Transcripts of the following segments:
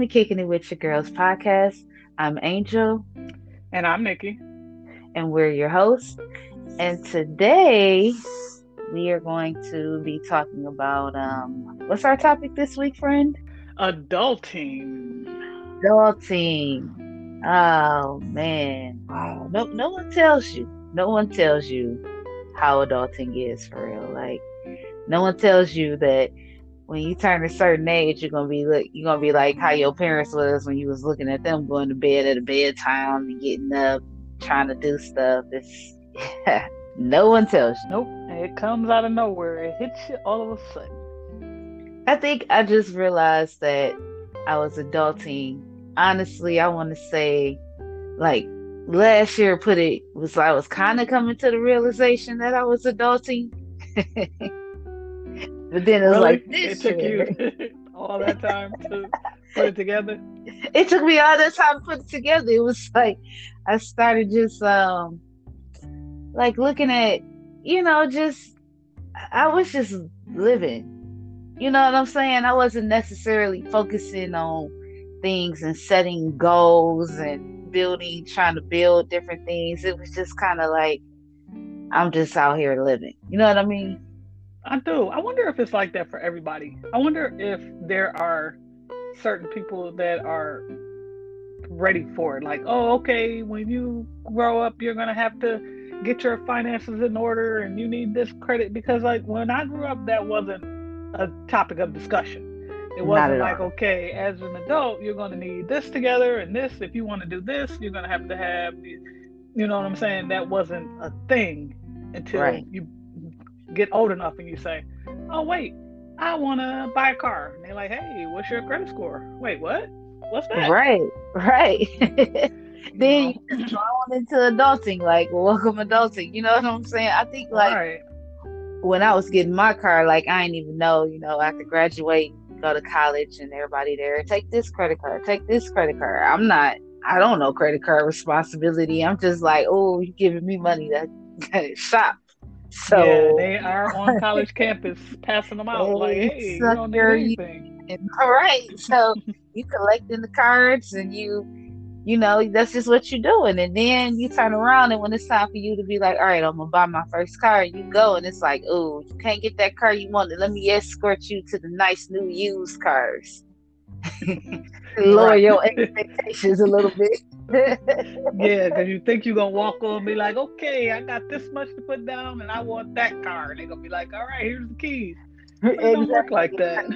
Welcome to Kicking It With Your Girls podcast. I'm Angel. And I'm Nikki. And we're your hosts. And today we are going to be talking about um what's our topic this week, friend? Adulting. Adulting. Oh man. Wow. No no one tells you. No one tells you how adulting is for real. Like no one tells you that when you turn a certain age, you're gonna be look, you're gonna be like how your parents was when you was looking at them going to bed at a bedtime and getting up, trying to do stuff. It's no one tells you. Nope, it comes out of nowhere. It hits you all of a sudden. I think I just realized that I was adulting. Honestly, I want to say, like last year, put it was I was kind of coming to the realization that I was adulting. But then it was really? like this it took you all that time to put it together. It took me all that time to put it together. It was like I started just um like looking at, you know, just I was just living. You know what I'm saying? I wasn't necessarily focusing on things and setting goals and building, trying to build different things. It was just kind of like I'm just out here living. You know what I mean? I do. I wonder if it's like that for everybody. I wonder if there are certain people that are ready for it. Like, oh, okay, when you grow up, you're gonna have to get your finances in order, and you need this credit because, like, when I grew up, that wasn't a topic of discussion. It wasn't like, all. okay, as an adult, you're gonna need this together and this. If you want to do this, you're gonna have to have, you know what I'm saying? That wasn't a thing until right. you get old enough and you say, "Oh wait, I want to buy a car," and they're like, "Hey, what's your credit score?" Wait, what? What's that? Right, right. then you just thrown into adulting, like welcome adulting. You know what I'm saying? I think like right. when I was getting my car, like I didn't even know, you know, I could graduate, go to college, and everybody there take this credit card, take this credit card. I'm not. I don't know credit card responsibility. I'm just like, oh, you giving me money to shop. So yeah, they are on college campus passing them out like, hey, you don't need anything. All right. So you collecting the cards and you you know, that's just what you're doing. And then you turn around and when it's time for you to be like, all right, I'm gonna buy my first car, you go and it's like, oh, you can't get that car you wanted. Let me escort you to the nice new used cars. Lower your expectations a little bit. yeah, because you think you're gonna walk on and be like, okay, I got this much to put down, and I want that car. And they're gonna be like, all right, here's the keys. It exactly. don't work like that.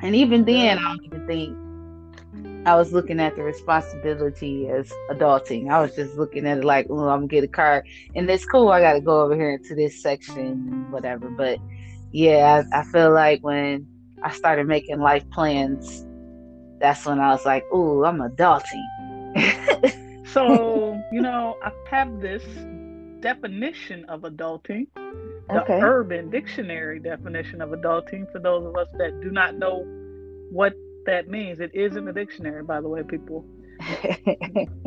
And even then, I don't even think I was looking at the responsibility as adulting. I was just looking at it like, oh, I'm gonna get a car, and it's cool. I got to go over here into this section, whatever. But yeah, I, I feel like when I started making life plans that's when I was like, "Ooh, I'm adulting." so you know, I have this definition of adulting, the okay. Urban Dictionary definition of adulting. For those of us that do not know what that means, it is in the dictionary, by the way, people.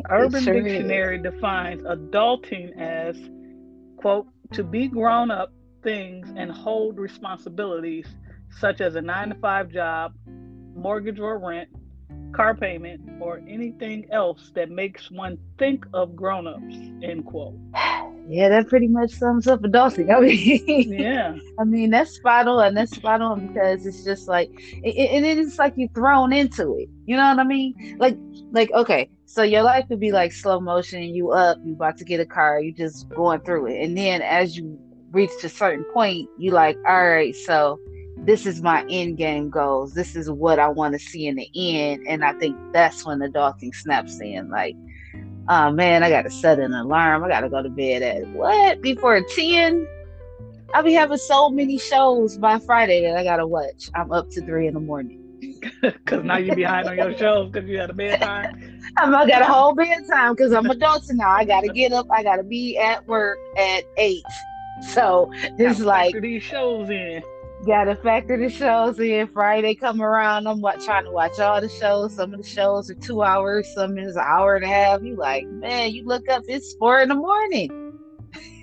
Urban sure Dictionary is. defines adulting as quote to be grown up things and hold responsibilities such as a nine to five job, mortgage or rent, car payment, or anything else that makes one think of grown-ups, end quote. Yeah, that pretty much sums up adulting. I mean, yeah. I mean, that's spot on. That's spot on because it's just like, and it, it's like you're thrown into it. You know what I mean? Like, like okay, so your life could be like slow motion. You up, you about to get a car, you just going through it, and then as you reach a certain point, you like, all right, so this is my end game goals. This is what I want to see in the end. And I think that's when the adulting snaps in. Like, oh man, I got to set an alarm. I got to go to bed at what? Before 10? I'll be having so many shows by Friday that I got to watch. I'm up to three in the morning. Because now you're behind on your shows because you had a bedtime. I got a whole bedtime because I'm adulting now. I got to get up. I got to be at work at eight. So it's like these shows in. Gotta factor the shows in. Friday come around, I'm what, trying to watch all the shows. Some of the shows are two hours, some is an hour and a half. You like, man, you look up, it's four in the morning.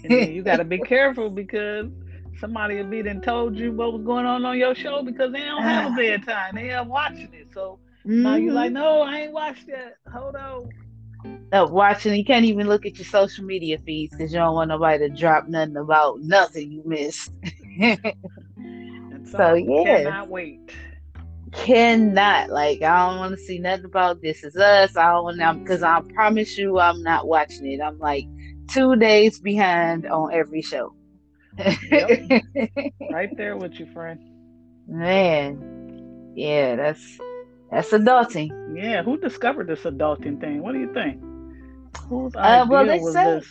you gotta be careful because somebody will be then told you what was going on on your show because they don't have a bedtime. They are watching it. So mm-hmm. now you're like, no, I ain't watched that. Hold on. Uh, watching, you can't even look at your social media feeds because you don't want nobody to drop nothing about nothing you missed. so, so yeah, cannot wait. Cannot like I don't want to see nothing about this is us. I don't want because I promise you I'm not watching it. I'm like two days behind on every show. yep. right there with you, friend. Man, yeah, that's that's adulting. Yeah, who discovered this adulting thing? What do you think? Whose idea uh, well, they was say, this?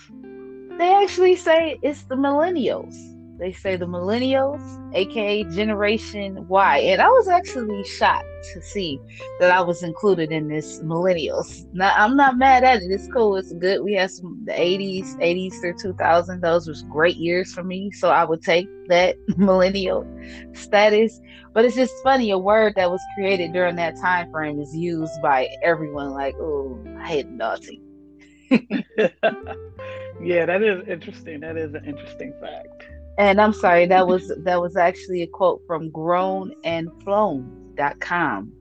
They actually say it's the millennials. They say the millennials, aka Generation Y. And I was actually shocked to see that I was included in this millennials. Now I'm not mad at it. It's cool. It's good. We had some the 80s, 80s through 2000. Those was great years for me. So I would take that millennial status. But it's just funny, a word that was created during that time frame is used by everyone like, oh, I hate naughty. yeah, that is interesting. That is an interesting fact. And I'm sorry, that was that was actually a quote from grownandflown.com.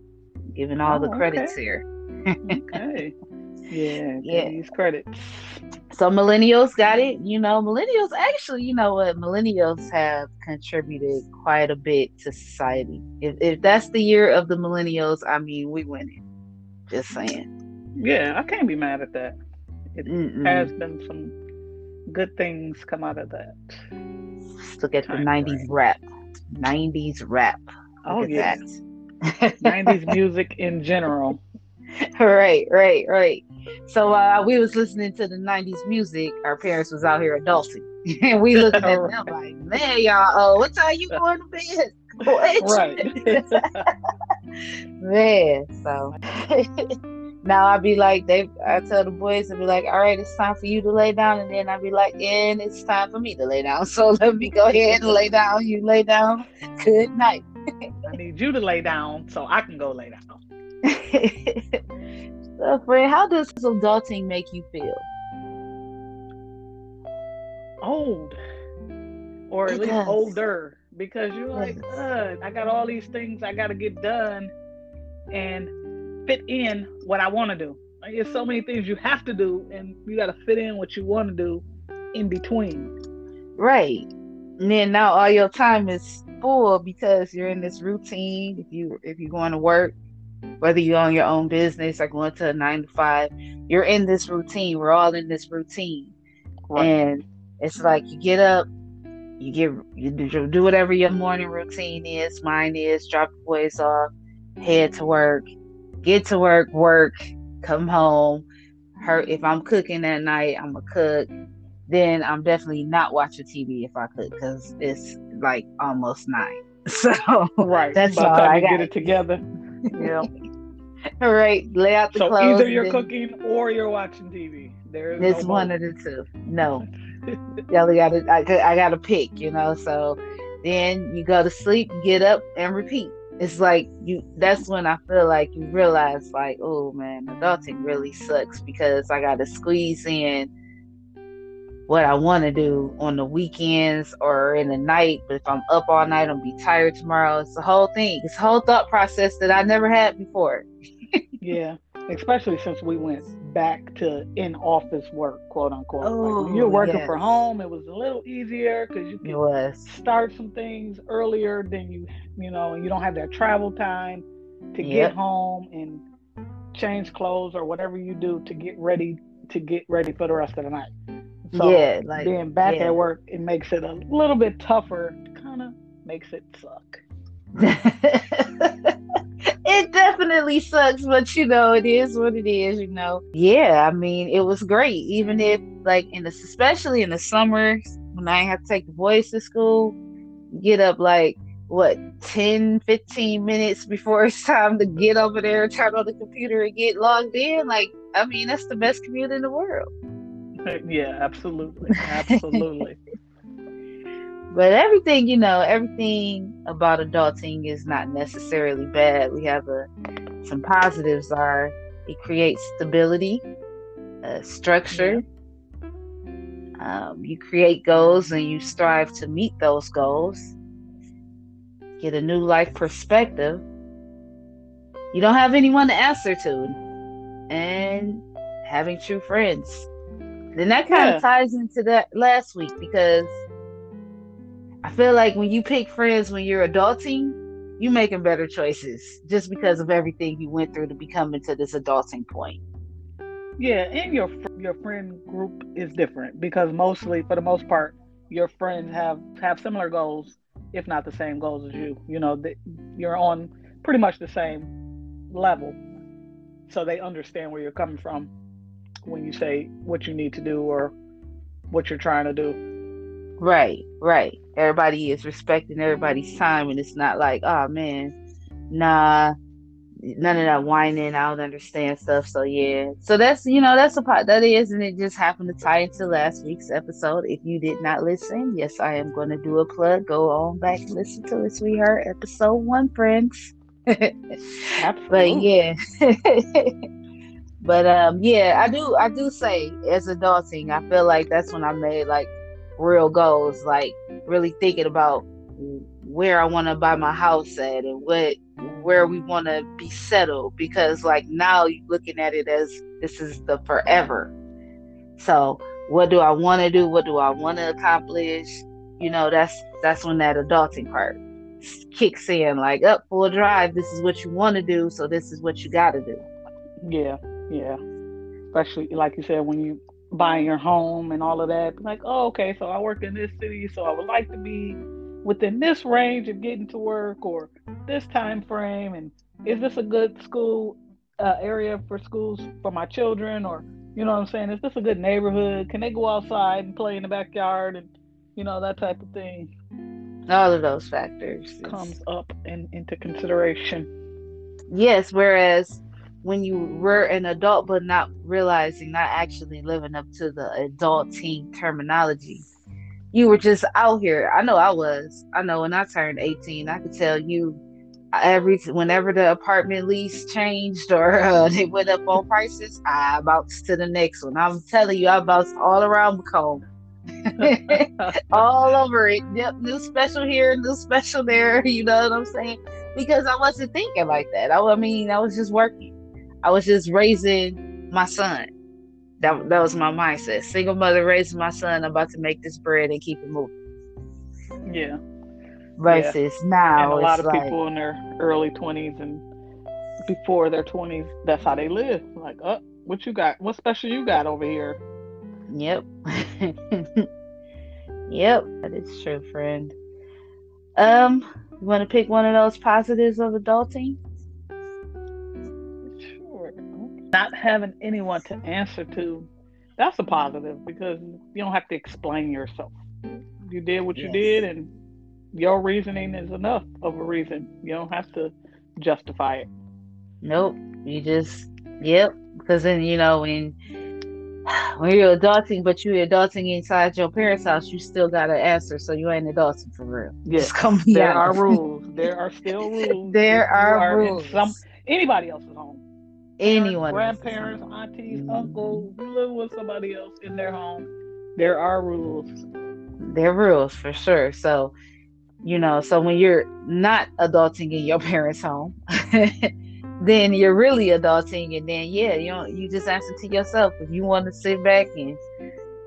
Giving all oh, the credits okay. here. okay. Yeah, yeah. These credits. So millennials got it. You know, millennials actually, you know what, millennials have contributed quite a bit to society. If if that's the year of the millennials, I mean, we win it. Just saying. Yeah, I can't be mad at that. It Mm-mm. has been some good things come out of that. Let's look at the '90s rap. '90s rap. Look oh yeah. 90s music in general. Right, right, right. So uh, we was listening to the '90s music. Our parents was out here adulting, and we looking at them like, "Man, y'all, oh, what time you going to bed?" right. Man, so now I'd be like, they, I tell the boys, I'd be like, all right, it's time for you to lay down. And then I'd be like, and it's time for me to lay down. So let me go ahead and lay down. You lay down. Good night. I need you to lay down so I can go lay down. so, friend, how does adulting make you feel? Old. Or at it least does. older. Because you're like, I got all these things I got to get done. And fit in what I want to do. Like, there's so many mm-hmm. things you have to do, and you got to fit in what you want to do in between. Right. And then now all your time is full because you're in this routine. If you if you're going to work, whether you own your own business or going to a nine to five, you're in this routine. We're all in this routine, right. and it's like you get up, you get you do whatever your morning routine is. Mine is drop the boys off, head to work, get to work, work, come home. Her if I'm cooking that night, I'm a cook. Then I'm definitely not watching TV if I cook because it's like almost nine. So right, that's all I got. Get it together. Yeah. all right, lay out the so clothes. either you're cooking or you're watching TV. There's it's no one of the two. No, yeah, we gotta. I, I gotta pick. You know, so then you go to sleep, get up, and repeat it's like you that's when I feel like you realize like, oh man, adulting really sucks because I gotta squeeze in what I want to do on the weekends or in the night. But if I'm up all night, I'll be tired tomorrow. It's the whole thing. It's a whole thought process that I never had before. yeah, especially since we went back to in office work, quote unquote. Oh, like when you're oh, working yes. from home, it was a little easier because you can start some things earlier than you, you know, you don't have that travel time to yep. get home and change clothes or whatever you do to get ready to get ready for the rest of the night. So yeah, like being back yeah. at work, it makes it a little bit tougher. Kind of makes it suck. it definitely sucks, but you know, it is what it is, you know. Yeah, I mean, it was great. Even if like in the especially in the summer when I have to take the boys to school, get up like what 10 15 minutes before it's time to get over there and turn on the computer and get logged in like i mean that's the best commute in the world yeah absolutely absolutely but everything you know everything about adulting is not necessarily bad we have a some positives are it creates stability uh, structure Um, you create goals and you strive to meet those goals. Get a new life perspective. You don't have anyone to answer to, and having true friends. Then that kind Yeah. of ties into that last week because I feel like when you pick friends when you're adulting, you're making better choices just because of everything you went through to become into this adulting point. Yeah, and your your friend group is different because mostly, for the most part, your friends have have similar goals, if not the same goals as you. You know, that you're on pretty much the same level, so they understand where you're coming from when you say what you need to do or what you're trying to do. Right, right. Everybody is respecting everybody's time, and it's not like, oh man, nah, none of that whining. I don't understand stuff. So yeah, so that's you know that's a part that is, and it just happened to tie into last week's episode. If you did not listen, yes, I am going to do a plug. Go on back and listen to it, sweetheart. Episode one, friends. but yeah. but um yeah, I do I do say as adulting, I feel like that's when I made like real goals, like really thinking about where I want to buy my house at and what where we want to be settled because like now you're looking at it as this is the forever. So, what do I want to do? What do I want to accomplish? You know, that's that's when that adulting part kicks in like up full drive this is what you want to do so this is what you got to do Yeah, yeah. Especially like you said, when you buying your home and all of that, like, oh, okay, so I work in this city, so I would like to be within this range of getting to work or this time frame, and is this a good school uh, area for schools for my children, or you know what I'm saying? Is this a good neighborhood? Can they go outside and play in the backyard and you know that type of thing all of those factors comes up in, into consideration. yes whereas when you were an adult but not realizing not actually living up to the adulting terminology you were just out here i know i was i know when i turned 18 i could tell you every whenever the apartment lease changed or uh, they went up on prices i bounced to the next one i'm telling you i bounced all around macomb all over it. Yep, new special here, new special there. You know what I'm saying? Because I wasn't thinking like that. I, I mean, I was just working. I was just raising my son. That that was my mindset. Single mother raising my son. I'm about to make this bread and keep it moving. yeah. Versus and now, a lot of like, people in their early 20s and before their 20s that's how they live like oh what you got what special you got over here Yep. yep, that is true, friend. Um, you want to pick one of those positives of adulting? Not having anyone to answer to that's a positive because you don't have to explain yourself you did what you did and your reasoning is enough of a reason you don't have to justify it Nope. You just yep. Because then you know when when you're adulting, but you're adulting inside your parents' house, you still got to answer. So you ain't adulting for real. Yes, Just come there are rules there are still rules There if are rules. some anybody else's home Parents, Anyone, grandparents, aunties, uncles, you live with somebody else in their home. There are rules. There are rules for sure. So you know, so when you're not adulting in your parents' home, then you're really adulting, and then yeah, you know, you just answer to yourself if you want to sit back and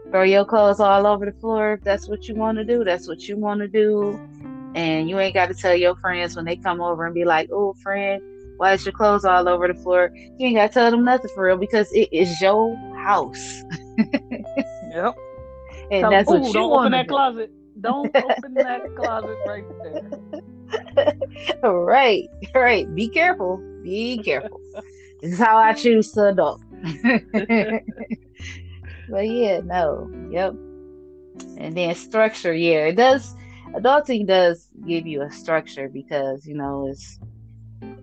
throw your clothes all over the floor. If that's what you want to do, that's what you want to do, and you ain't got to tell your friends when they come over and be like, "Oh, friend, why is your clothes all over the floor?" You ain't got to tell them nothing for real because it is your house, Yep. and that's what "Ooh, you don't open that do. closet. Don't open that closet right there. right, right. Be careful. Be careful. this is how I choose to adult. but yeah, no. Yep. And then structure, yeah, it does adulting does give you a structure because, you know, it's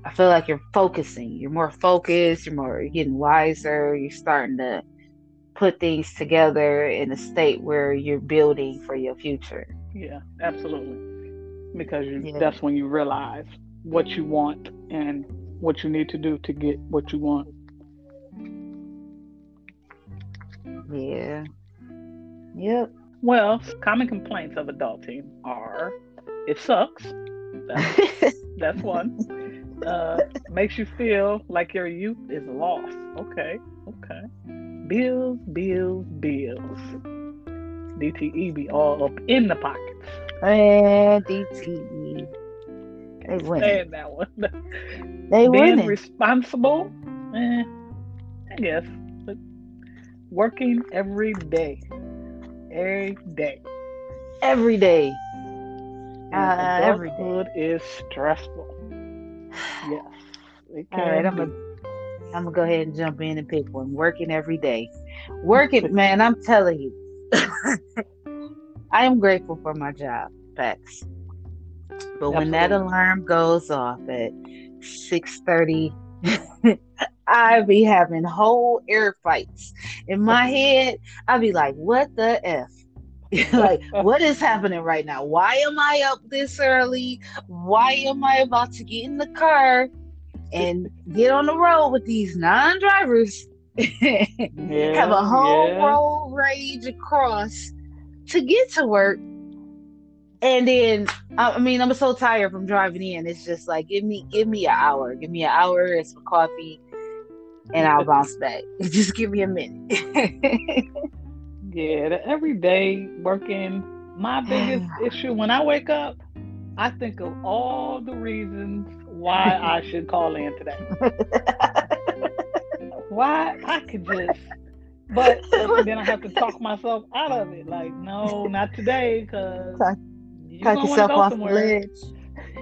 I feel like you're focusing. You're more focused, you're more you're getting wiser, you're starting to put things together in a state where you're building for your future. Yeah, absolutely. Because you, Yeah. that's when you realize what you want and what you need to do to get what you want. Yeah. Yep. Well, common complaints of adulting are it sucks. That's, that's one. Uh, makes you feel like your youth is lost. Okay, okay. Bills, bills, bills. DTE be all up in the pockets. And DTE. They win. Saying that one. They Being responsible, eh, I guess. But working every day. Every day. every day. Uh, every day. is stressful. It All right, I'm gonna I'm gonna go ahead and jump in and pick one. Working every day. Working, man, I'm telling you. I am grateful for my job, facts. But when that alarm goes off at 6:30, I be having whole air fights in my head. I be like, "What the f?" like, what is happening right now? Why am I up this early? Why am I about to get in the car and get on the road with these non-drivers? Yeah, Have a whole yeah. road rage across to get to work. And then I I mean I'm so tired from driving in. It's just like give me give me an hour. Give me an hour it's for coffee and I'll bounce back. Just give me a minute. Yeah, the everyday working. My biggest issue when I wake up, I think of all the reasons why I should call in today. Why I could just, but then I have to talk myself out of it. Like, no, not today, because you Talk gonna want to go somewhere.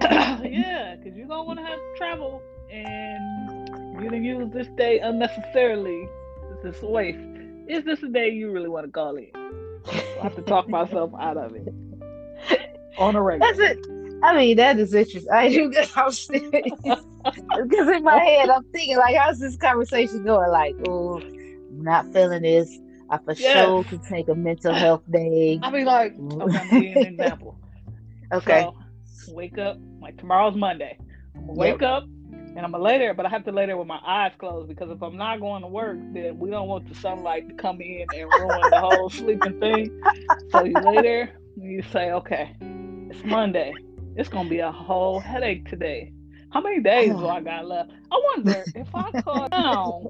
yeah, because you're gonna want to have travel, and you're gonna use this day unnecessarily. This is waste. Is this a day you really want to call in? I have to talk myself out of it on a regular. That's it. I mean, that is interesting. I do that. I'm because in my head, I'm thinking like, how's this conversation going? Like, oh, I'm not feeling this. I for Yes. sure can take a mental health day. I'll be like, okay, I'm gonna give an example. Okay. So, wake up, like tomorrow's Monday. I'm gonna wake up and I'm gonna lay there, but I have to lay there with my eyes closed because if I'm not going to work, then we don't want the sunlight to come in and ruin the whole sleeping thing. So you lay there and you say, okay, it's Monday. It's gonna be a whole headache today. How many days do I oh. got left? I wonder if I call down,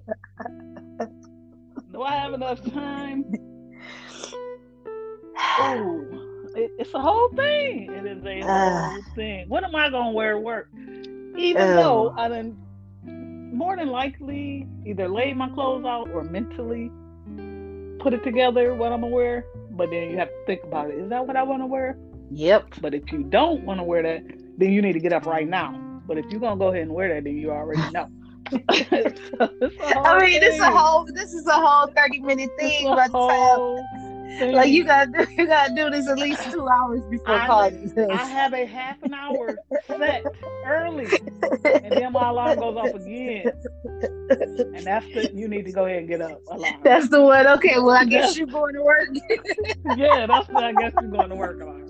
do I have enough time? Oh, it, it's a whole thing. It is a whole thing. What am I gonna wear to work? Even Oh. though um, I done more than likely either laid my clothes out or mentally put it together what I'm gonna wear. But then you have to think about it. Is that what I want to wear? Yep. But if you don't want to wear that, then you need to get up right now. But if you're gonna go ahead and wear that, then you already know. So it's a whole I mean, this is a whole this is a whole thirty minute thing. a By the time, whole like you gotta do, you gotta do this at least two hours before I-. I have a half an hour set early, and then my alarm goes off again. And that's the you need to go ahead and get up. Alarm. That's the one. Okay, well, I guess you're going to work. yeah, that's what I guess you're going to work alarm.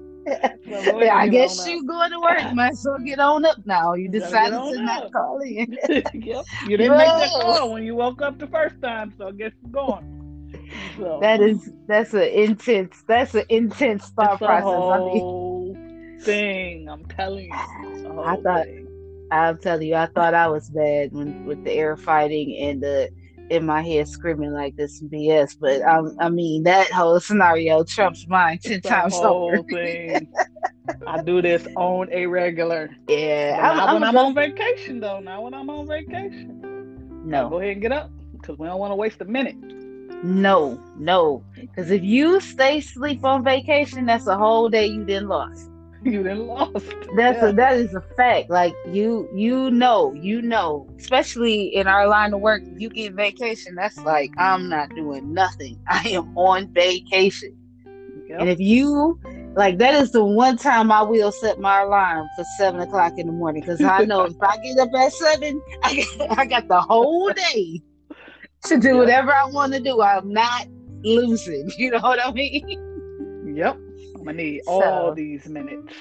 So Yeah, I guess up. you going to work. Might as well get on up now. You decided to not call in. yep, you didn't make that call when you woke up the first time, so I guess you're going. So That is that's an intense. That's an intense thought process. I mean, whole thing. I'm telling you. I whole thought- thing. I'll tell you, I thought I was bad when with the air fighting and the in my head screaming like this BS. But um, I mean that whole scenario trumps mine ten times whole over. thing. I do this on a regular. Yeah, I'm, not I'm when I'm on vacation, though. Not when I'm on vacation. no. Go ahead and get up because we don't want to waste a minute. No, no. Because if you stay sleep on vacation, that's a whole day you didn't lost. You done lost. That's Yeah. a, that is a fact. Like you you know, you know, especially in our line of work, you get vacation, that's like I'm not doing nothing. I am on vacation. Yep. And if you like that is the one time I will set my alarm for seven o'clock in the morning because I know if I get up at seven, I I got the whole day to do Yeah. whatever I want to do. I'm not losing. You know what I mean? Yep. I'm gonna need So- all these minutes.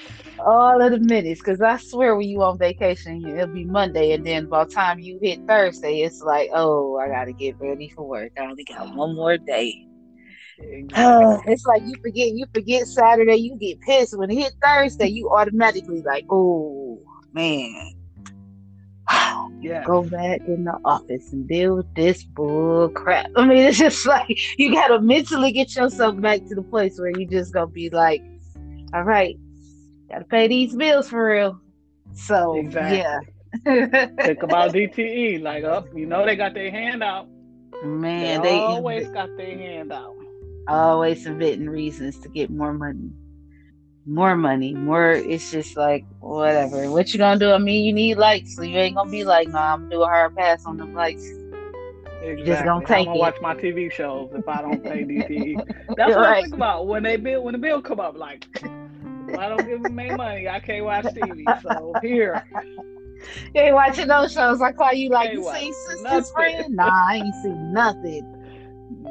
All of the minutes, because I swear when you on vacation, it'll be Monday, and then by the time you hit Thursday, it's like, oh, I gotta get ready for work. I only got one more day. Uh, it's like you forget you forget Saturday, you get pissed. When it hit Thursday, you automatically like, oh man. Yeah. Go back in the office and deal with this bull crap. I mean, it's just like you gotta mentally get yourself back to the place where you just gonna be like, all right, gotta pay these bills for real. So Exactly. yeah. Think about DTE. Like, up, you know, they got their hand out. Man, they, they always got their hand out. always inventing reasons to get more money. More money, more. It's just like whatever. What you gonna do? I mean, you need likes, so you ain't gonna be like, no, I'm gonna do a hard pass on them likes. Exactly. just gonna take I'm gonna it. watch my TV shows if I don't pay DTE. That's what I Right. think about when they bill when the bill come up. Like, I don't give them their money, I can't watch TV. So here, You ain't watching those shows. I call you like, you see Sister's nothing. Friend? Nah, I ain't seen nothing.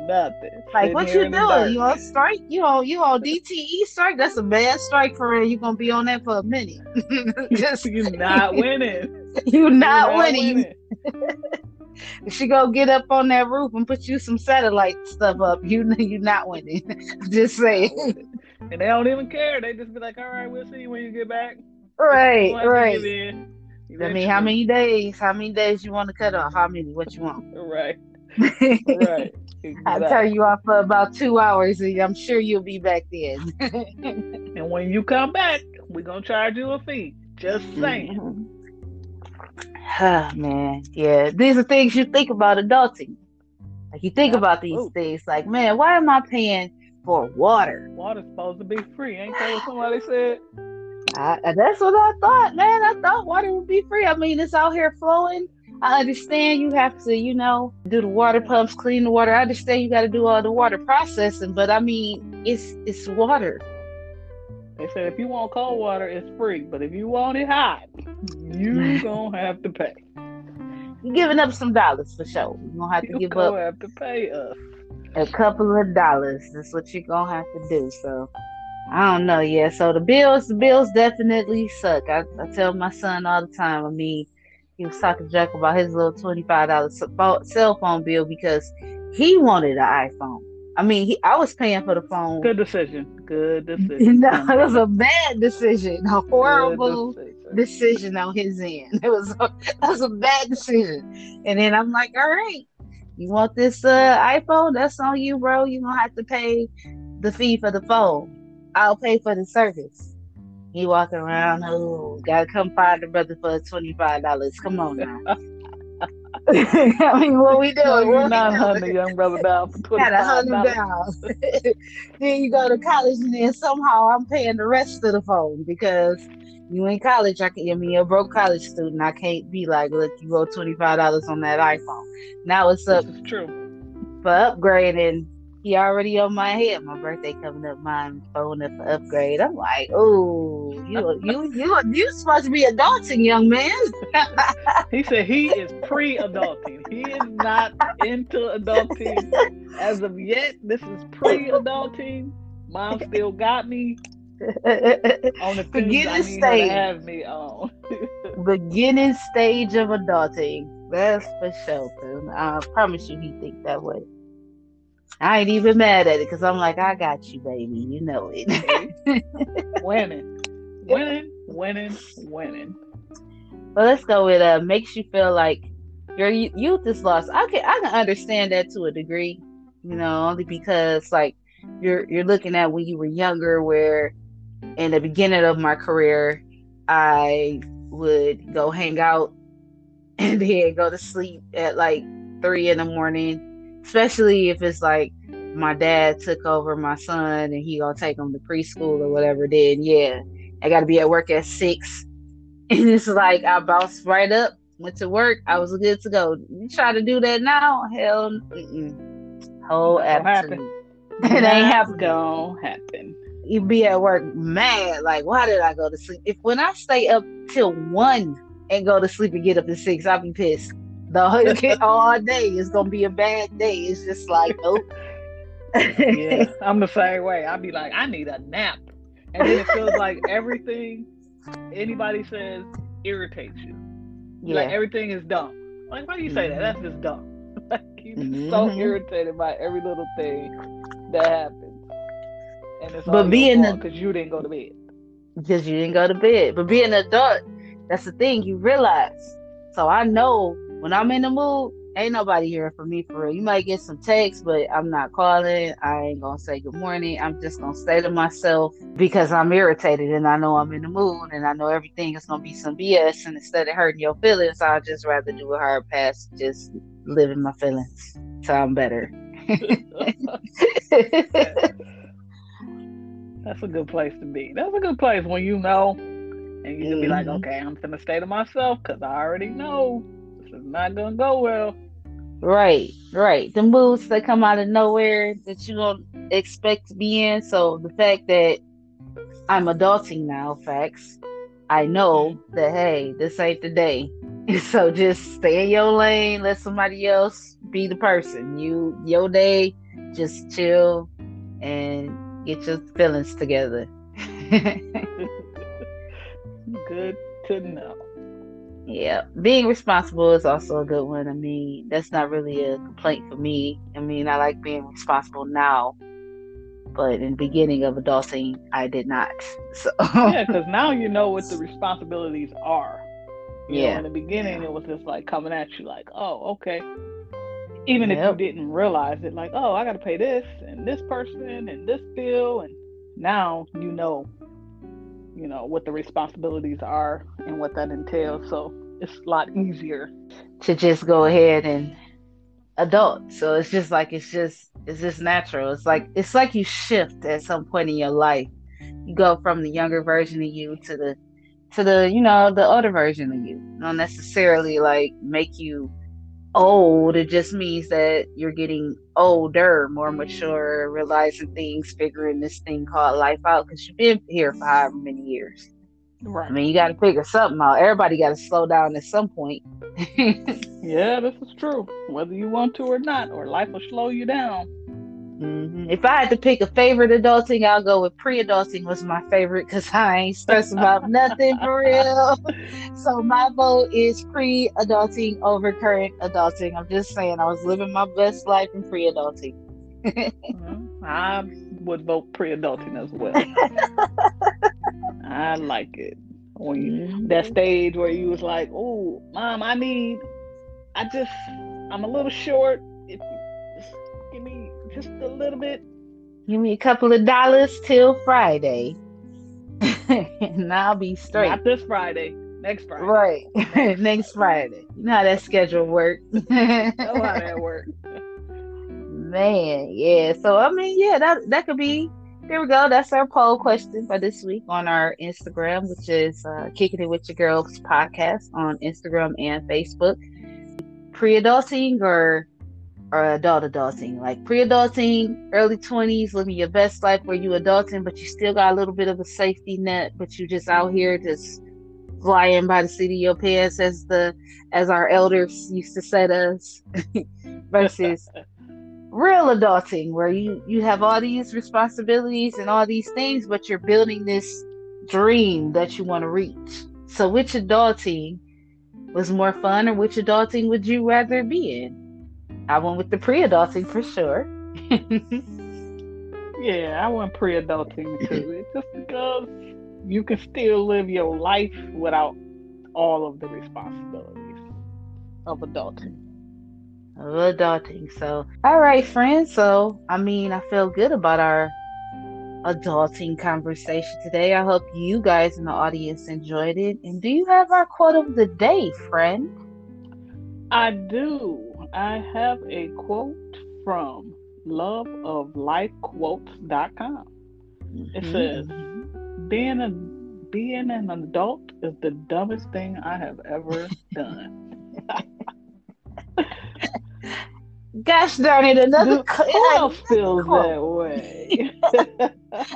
Nothing. Like, Sitting what you doing? You on strike? You on you on DTE strike? That's a bad strike for real. You gonna be on that for a minute. Just You're not winning. you You're not winning. winning. She go get up on that roof and put you some satellite stuff up. You you not winning. Just saying. And they don't even care. They just be like, "All right, we'll see you when you get back." Right, We'll have to right. I mean, how many days? How many days you want to cut off? How many? What you want? Right, right. I'll turn you off for about two hours, and I'm sure you'll be back then. And when you come back, we're gonna charge you a fee. Just saying. Ah, man, yeah. These are things you think about adulting. Like you think about these things, like, man, why am I paying for water? Water's supposed to be free, ain't that what somebody said? I, that's what I thought, man. I thought water would be free. I mean, it's out here flowing. I understand you have to, you know, do the water pumps, clean the water. I understand you got to do all the water processing, but I mean, it's it's water. They said if you want cold water, it's free, but if you want it hot, you gonna have to pay. You're giving up some dollars for sure. You're gonna have to You give gonna up have to pay us. a couple of dollars. That's what you're gonna have to do. So I don't know. Yeah. So the bills, the bills definitely suck. I, I tell my son all the time. I mean, he was talking junk about his little twenty five dollars cell phone bill because he wanted an iPhone. I mean, he I was paying for the phone. Good decision. Good decision. No, it was a bad decision, a horrible decision. decision on his end. It was a, that was a bad decision. And then I'm like, all right, you want this uh, iPhone? That's on you, bro. You're gonna have to pay the fee for the phone. I'll pay for the service. He walking around, oh, gotta come find the brother for twenty five dollars. Come on now. I mean, what we doing? No, What you're we not hunting young brother down for twenty five dollars. then you go to college, and then somehow I'm paying the rest of the phone because you in college. I can, I mean, you're a broke college student. I can't be like, look, you owe twenty five dollars on that iPhone. Now it's up This true. for upgrade, and he already on my head. My birthday coming up, mine phone up for upgrade. I'm like, oh, you, you, you, you supposed to be adulting, young man. He said he is pre-adulting. He is not into adulting as of yet. This is pre-adulting. Mom still got me on the Beginning I need her stage. have me on. beginning stage of adulting. That's for sure. I promise you, he think that way. I ain't even mad at it because I'm like, I got you, baby. You know it. winning, winning, winning, winning. but let's go with uh, makes you feel like your youth is lost. I can I can understand that to a degree, you know, only because like you're you're looking at when you were younger, where in the beginning of my career, I would go hang out and then go to sleep at like three in the morning, especially if it's like my dad took over my son and he gonna take him to preschool or whatever. Then yeah, I got to be at work at six, and it's like I bounced right up, went to work, I was good to go. You try to do that now? Hell, mm-mm. whole happen. It ain't happening gonna happen. you be at work mad, like, why did I go to sleep? If when I stay up till one and go to sleep and get up at six, I'll be pissed. The whole all day is gonna be a bad day. It's just like, nope. Yeah, I'm the same way. I'll be like, I need a nap, and then it feels like everything anybody says irritates you. yeah. Like everything is dumb. Like why do you say that? That's just dumb. like you just so mm-hmm. irritated by every little thing. that happens. And it's But being because you didn't go to bed. because you didn't go to bed. But being an adult, that's the thing you realize. So I know when I'm in the mood, ain't nobody here for me for real. You might get some texts, but I'm not calling. I ain't gonna say good morning. I'm just gonna stay to myself because I'm irritated and I know I'm in the mood and I know everything is gonna be some BS. And instead of hurting your feelings, I'd just rather do a hard pass, just live in my feelings. So I'm better. That's a good place to be. That's a good place when you know, and you can be like, Mhm. okay, I'm gonna stay to myself because I already know is not gonna go well. Right, right. The moods that come out of nowhere that you don't expect to be in. So the fact that I'm adulting now, facts. I know that hey, this ain't the day. So just stay in your lane, let somebody else be the person. You your day, just chill and get your feelings together. Good to know. Yeah, being responsible is also a good one. I mean, that's not really a complaint for me. I mean, I like being responsible now, but in the beginning of adulting, I did not. So Yeah, because now you know what the responsibilities are. You know, Yeah. in the beginning, it was just like coming at you, like, oh, okay. Even if you didn't realize it, like, oh, I got to pay this and this person and this bill, and now you know, you know what the responsibilities are and what that entails. So it's a lot easier. to just go ahead and adult. So it's just like it's just it's just natural. It's like it's like you shift at some point in your life. You go from the younger version of you to the to the you know the older version of you. Not necessarily like make you old. It just means that you're getting older, more mature, realizing things, figuring this thing called life out because you've been here for however many years. Right. I mean, you got to figure something out. Everybody got to slow down at some point. Yeah, this is true. Whether you want to or not, or life will slow you down. Hmm If I had to pick a favorite adulting, I'll go with pre-adulting was my favorite because I ain't stressed about nothing for real. So my vote is pre-adulting over current adulting. I'm just saying I was living my best life in pre-adulting. I would vote pre-adulting as well. I like it. When you, that stage where you was like, "Oh, mom, I need, I just, I'm a little short. Just a little bit." Give me a couple of dollars till Friday, and I'll be straight. Not this Friday, next Friday. Right, next Friday. You know how that schedule works. How that works. Man, yeah. So I mean, yeah, that that could be. There we go. That's our poll question for this week on our Instagram, which is uh, "Kicking It with Your Girls" podcast on Instagram and Facebook. Pre-adulting or or adult adulting, like pre-adulting, early twenties, living your best life where you adulting, but you still got a little bit of a safety net, but you just out here just flying by the seat of your pants, as the as our elders used to say to us, versus real adulting where you you have all these responsibilities and all these things but you're building this dream that you want to reach. So which adulting was more fun or which adulting would you rather be in i went with the pre-adulting for sure Yeah, I went pre-adulting too. Just because you can still live your life without all of the responsibilities of adulting. of adulting so all right friends so i mean i feel good about our adulting conversation today i hope you guys in the audience enjoyed it and do you have our quote of the day friend I do. I have a quote from loveoflifequotes.com. It Mhm. says, "Being a being an adult is the dumbest thing I have ever done." Gosh darn it, another. Who qu- else feels quote. that way?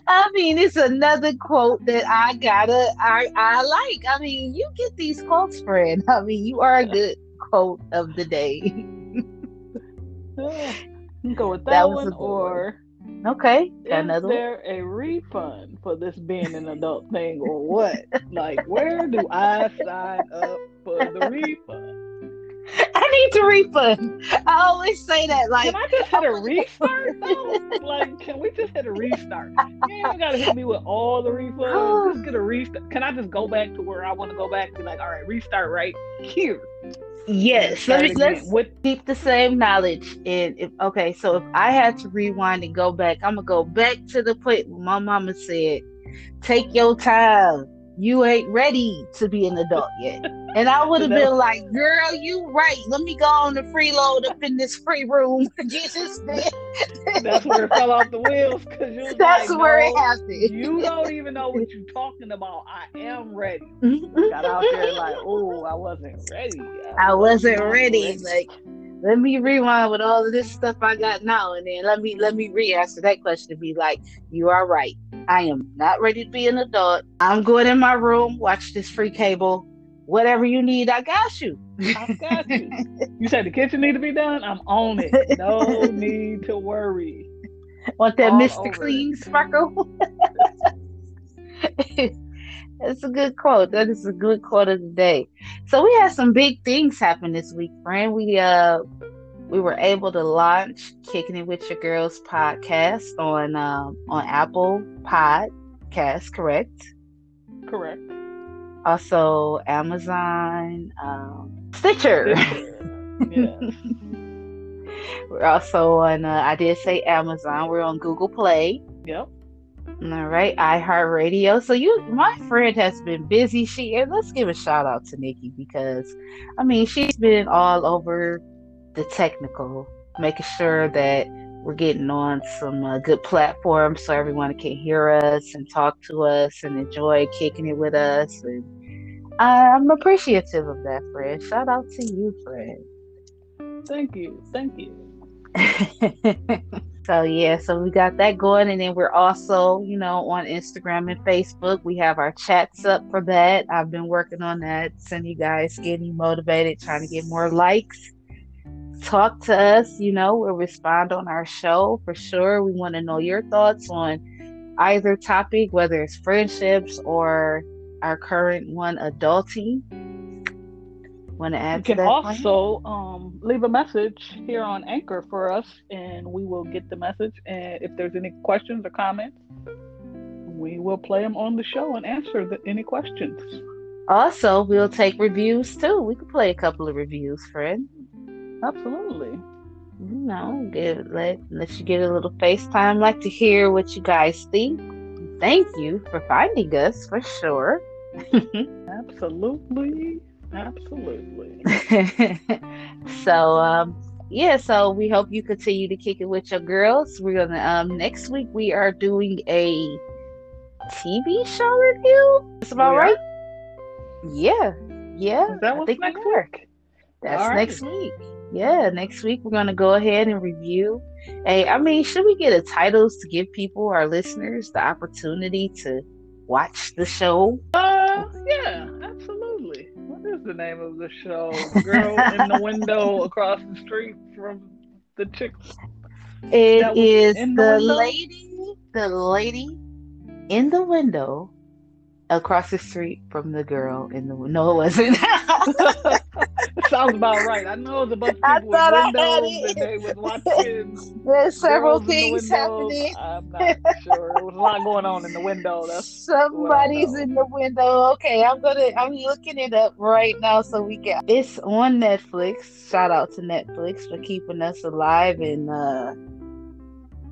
I mean, it's another quote that I gotta, I, I like. I mean, you get these quotes, friend. I mean, you are a good quote of the day. Go with that, That one, good one. or Okay, got is another one. there a refund for this being an adult thing, or what? Like, where do I sign up for the refund? I need to refund. I always say that. Like, can I just hit a restart? though? like, can we just hit a restart? You ain't gotta hit me with all the refunds. Just get a restart. Can I just go back to where I want to go back? Be like, all right, restart right here. Yes, let me, let's with, keep the same knowledge. And if okay, so if I had to rewind and go back, I'm gonna go back to the point where my mama said, "Take your time. You ain't ready to be an adult yet." And I would have been like, "Girl, you right. Let me go on the freeload up in this free room." Jesus, that's where it fell off the wheels because you. That's like, where no, it happened. You don't even know what you're talking about. I am ready. Mm-hmm. Got out there like, oh, I wasn't ready. I, I wasn't, wasn't ready. ready. Like, let me rewind with all of this stuff I got now, and then let me let me re-answer that question to be like, you are right. I am not ready to be an adult. I'm going in my room, watch this free cable whatever you need, I got you. I got you. you said the kitchen need to be done. I'm on it. No need to worry. Want that Mr. Clean sparkle? That's a good quote. That is a good quote of the day. So we had some big things happen this week, friend. We uh we were able to launch Kicking It With Your Girls podcast on um on Apple Podcast, correct? Correct also Amazon, um, Stitcher. yeah. We're also on. Uh, I did say Amazon. We're on Google Play. Yep. All right, iHeartRadio. So you, my friend, has been busy. She and let's give a shout out to Nikki because, I mean, she's been all over the technical, making sure that we're getting on some uh, good platforms so everyone can hear us and talk to us and enjoy kicking it with us. And I'm appreciative of that, friend. Shout out to you, friend. Thank you. Thank you. so yeah, so we got that going, and then we're also, you know, on Instagram and Facebook. We have our chats up for that. I've been working on that, sending you guys getting motivated, trying to get more likes talk to us, you know, we'll respond on our show for sure. We want to know your thoughts on either topic, whether it's friendships or our current one, adulting. Want to add you can also um, leave a message here on Anchor for us, and we will get the message. And if there's any questions or comments, we will play them on the show and answer the, any questions. Also, we'll take reviews too. We could play a couple of reviews, friend. Absolutely. You know, give let let you get a little FaceTime. Like to hear what you guys think. Thank you for finding us for sure. Absolutely. Absolutely. so um yeah, so we hope you continue to kick it with your girls. We're gonna um next week we are doing a TV show review. That's about right. Yeah. Yeah. Is that what's next week? That's next week yeah, next week we're gonna go ahead and review. Hey, I mean, should we get a titles to give people, our listeners, the opportunity to watch the show? Uh, yeah, is the name of the show? Girl in the window across the street from the chick. It is the, the lady, the lady in the window across the street from the girl in the window. No, it wasn't. sounds about right. I know a bunch of people with windows and they was watching. There's several things the happening. I'm not sure. There was a lot going on in the window. That's Somebody's in the window. Okay, I'm gonna. I'm looking it up right now so we can. It's on Netflix. Shout out to Netflix for keeping us alive and uh,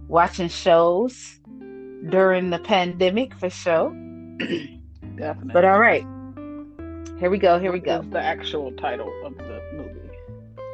watching shows during the pandemic for sure. Definitely. But all right. Here we go. Here we go. the actual title of the movie?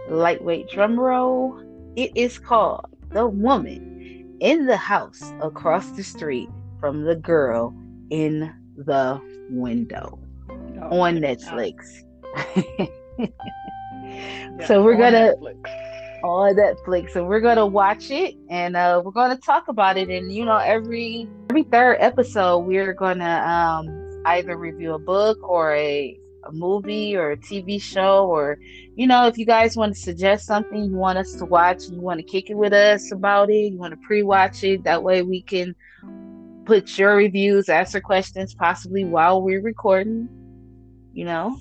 Lightweight drum roll. It is called The Woman in the House Across the Street from the Girl in the Window oh, on Netflix. yeah, so we're gonna Netflix. on Netflix. So we're gonna watch it and uh, we're gonna talk about it. And you know, every every third episode, we're gonna um, either review a book or a a movie or a TV show, or you know, if you guys want to suggest something you want us to watch you want to kick it with us about it, you want to pre-watch it. That way we can put your reviews, answer questions, possibly while we're recording. You know,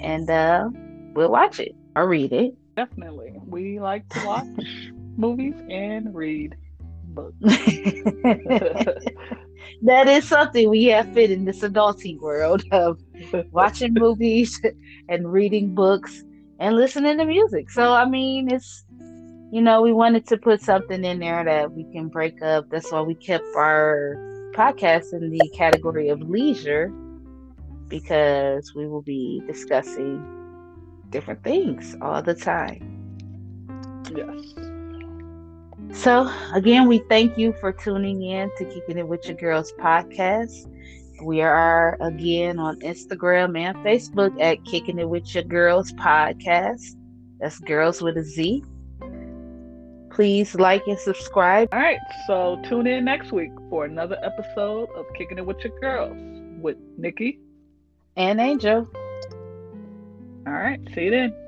and uh, we'll watch it or read it. Definitely. We like to watch movies and read books. that is something we have fit in this adulting world of watching movies and reading books and listening to music. So I mean, it's you know, we wanted to put something in there that we can break up. That's why we kept our podcast in the category of leisure because we will be discussing different things all the time. Yes. So, again, we thank you for tuning in to Kicking It With Your Girls podcast. We are again on Instagram and Facebook at Kicking It With Your Girls podcast. That's girls with a Z. Please like and subscribe. All right, so tune in next week for another episode of Kicking It With Your Girls with Nikki and Angel. All right, see you then.